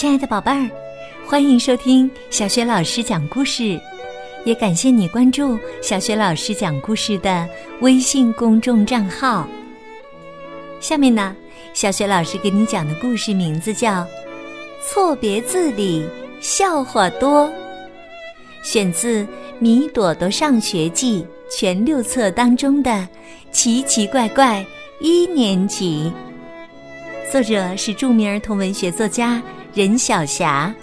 亲爱的宝贝儿，欢迎收听小雪老师讲故事，也感谢你关注小雪老师讲故事的微信公众账号。下面呢，小雪老师给你讲的故事名字叫《错别字里笑话多》，选自《米朵朵上学记》全六册当中的《奇奇怪怪一年级》，作者是著名儿童文学作家。任晓霞，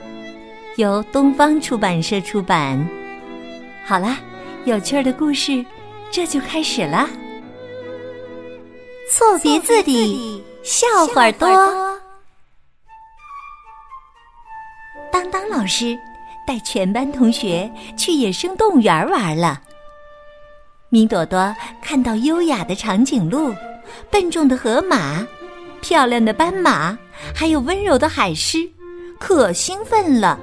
由东方出版社出版。好了，有趣儿的故事，这就开始了。错别字里笑话多。当当老师带全班同学去野生动物园玩了。米朵朵看到优雅的长颈鹿、笨重的河马、漂亮的斑马，还有温柔的海狮。可兴奋了！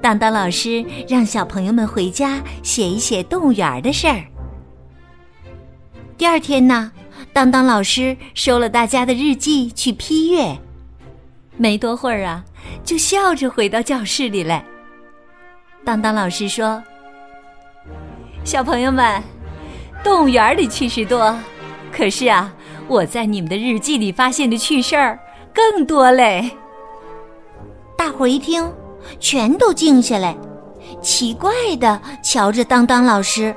当当老师让小朋友们回家写一写动物园的事儿。第二天呢，当当老师收了大家的日记去批阅，没多会儿啊，就笑着回到教室里来。当当老师说：“小朋友们，动物园里趣事多，可是啊，我在你们的日记里发现的趣事儿更多嘞。”大伙一听，全都静下来，奇怪的瞧着当当老师，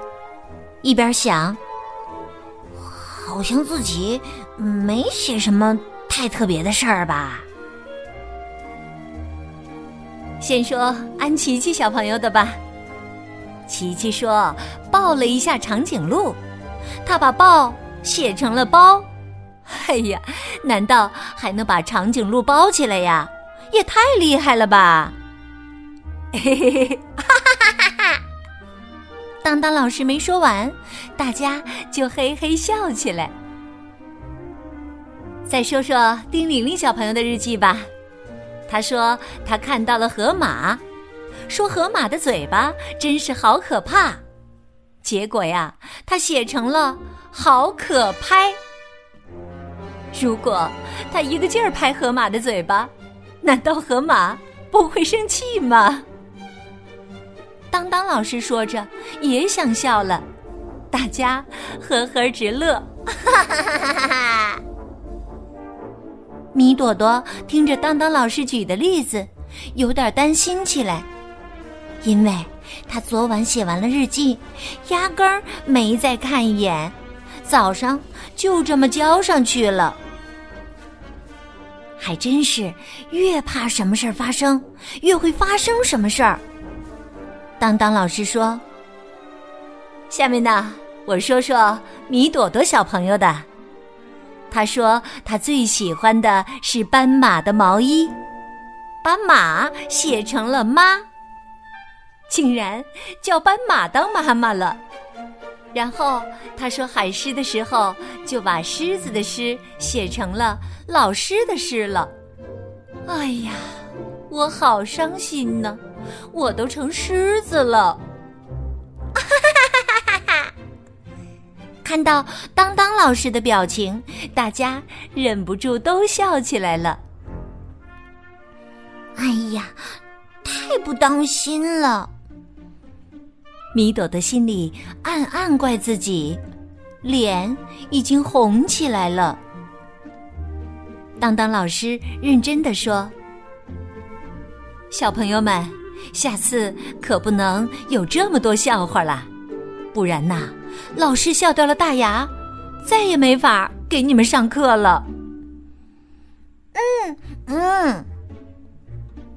一边想，好像自己没写什么太特别的事儿吧。先说安琪琪小朋友的吧。琪琪说抱了一下长颈鹿，他把抱写成了包。哎呀，难道还能把长颈鹿包起来呀？也太厉害了吧！嘿嘿嘿，哈哈哈哈哈！当当老师没说完，大家就嘿嘿笑起来。再说说丁玲玲小朋友的日记吧，他说他看到了河马，说河马的嘴巴真是好可怕，结果呀，他写成了好可拍。如果他一个劲儿拍河马的嘴巴。难道河马不会生气吗？当当老师说着也想笑了，大家呵呵直乐。哈哈哈哈哈！米朵朵听着当当老师举的例子，有点担心起来，因为他昨晚写完了日记，压根儿没再看一眼，早上就这么交上去了。还真是，越怕什么事儿发生，越会发生什么事儿。当当老师说：“下面呢，我说说米朵朵小朋友的。他说他最喜欢的是斑马的毛衣，把马写成了妈，竟然叫斑马当妈妈了。然后他说海狮的时候，就把狮子的狮写成了。”老师的事了，哎呀，我好伤心呢，我都成狮子了。哈哈哈哈哈哈！看到当当老师的表情，大家忍不住都笑起来了。哎呀，太不当心了！米朵的心里暗暗怪自己，脸已经红起来了。当当老师认真的说：“小朋友们，下次可不能有这么多笑话啦，不然呐，老师笑掉了大牙，再也没法给你们上课了。”嗯嗯，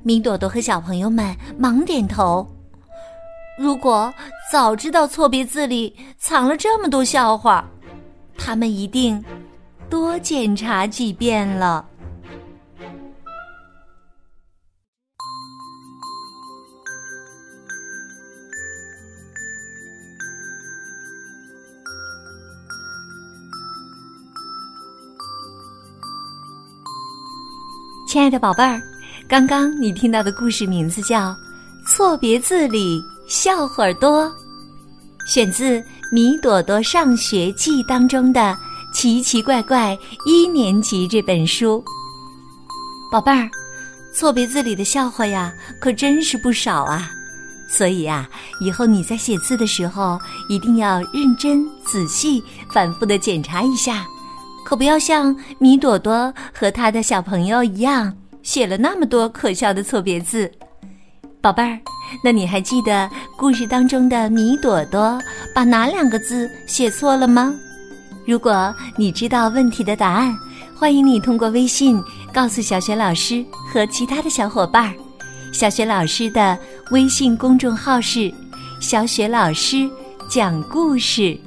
米朵朵和小朋友们忙点头。如果早知道错别字里藏了这么多笑话，他们一定。多检查几遍了。亲爱的宝贝儿，刚刚你听到的故事名字叫《错别字里笑话多》，选自《米朵朵上学记》当中的。奇奇怪怪一年级这本书，宝贝儿，错别字里的笑话呀，可真是不少啊。所以啊，以后你在写字的时候，一定要认真、仔细、反复的检查一下，可不要像米朵朵和他的小朋友一样，写了那么多可笑的错别字。宝贝儿，那你还记得故事当中的米朵朵把哪两个字写错了吗？如果你知道问题的答案，欢迎你通过微信告诉小雪老师和其他的小伙伴儿。小雪老师的微信公众号是“小雪老师讲故事”。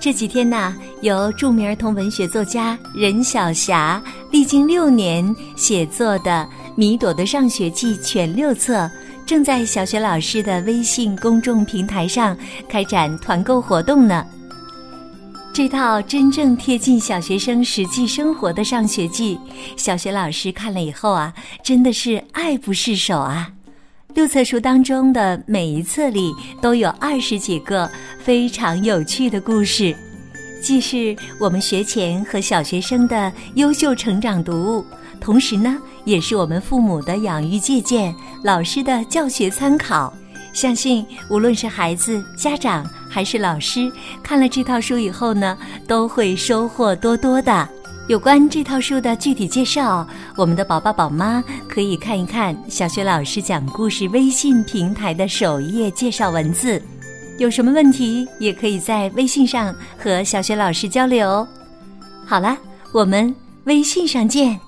这几天呢，由著名儿童文学作家任晓霞历经六年写作的《米朵的上学记》全六册，正在小学老师的微信公众平台上开展团购活动呢。这套真正贴近小学生实际生活的上学记，小学老师看了以后啊，真的是爱不释手啊！六册书当中的每一册里都有二十几个非常有趣的故事，既是我们学前和小学生的优秀成长读物，同时呢，也是我们父母的养育借鉴、老师的教学参考。相信无论是孩子、家长还是老师，看了这套书以后呢，都会收获多多的。有关这套书的具体介绍，我们的宝宝宝妈可以看一看小学老师讲故事微信平台的首页介绍文字。有什么问题，也可以在微信上和小学老师交流。好了，我们微信上见。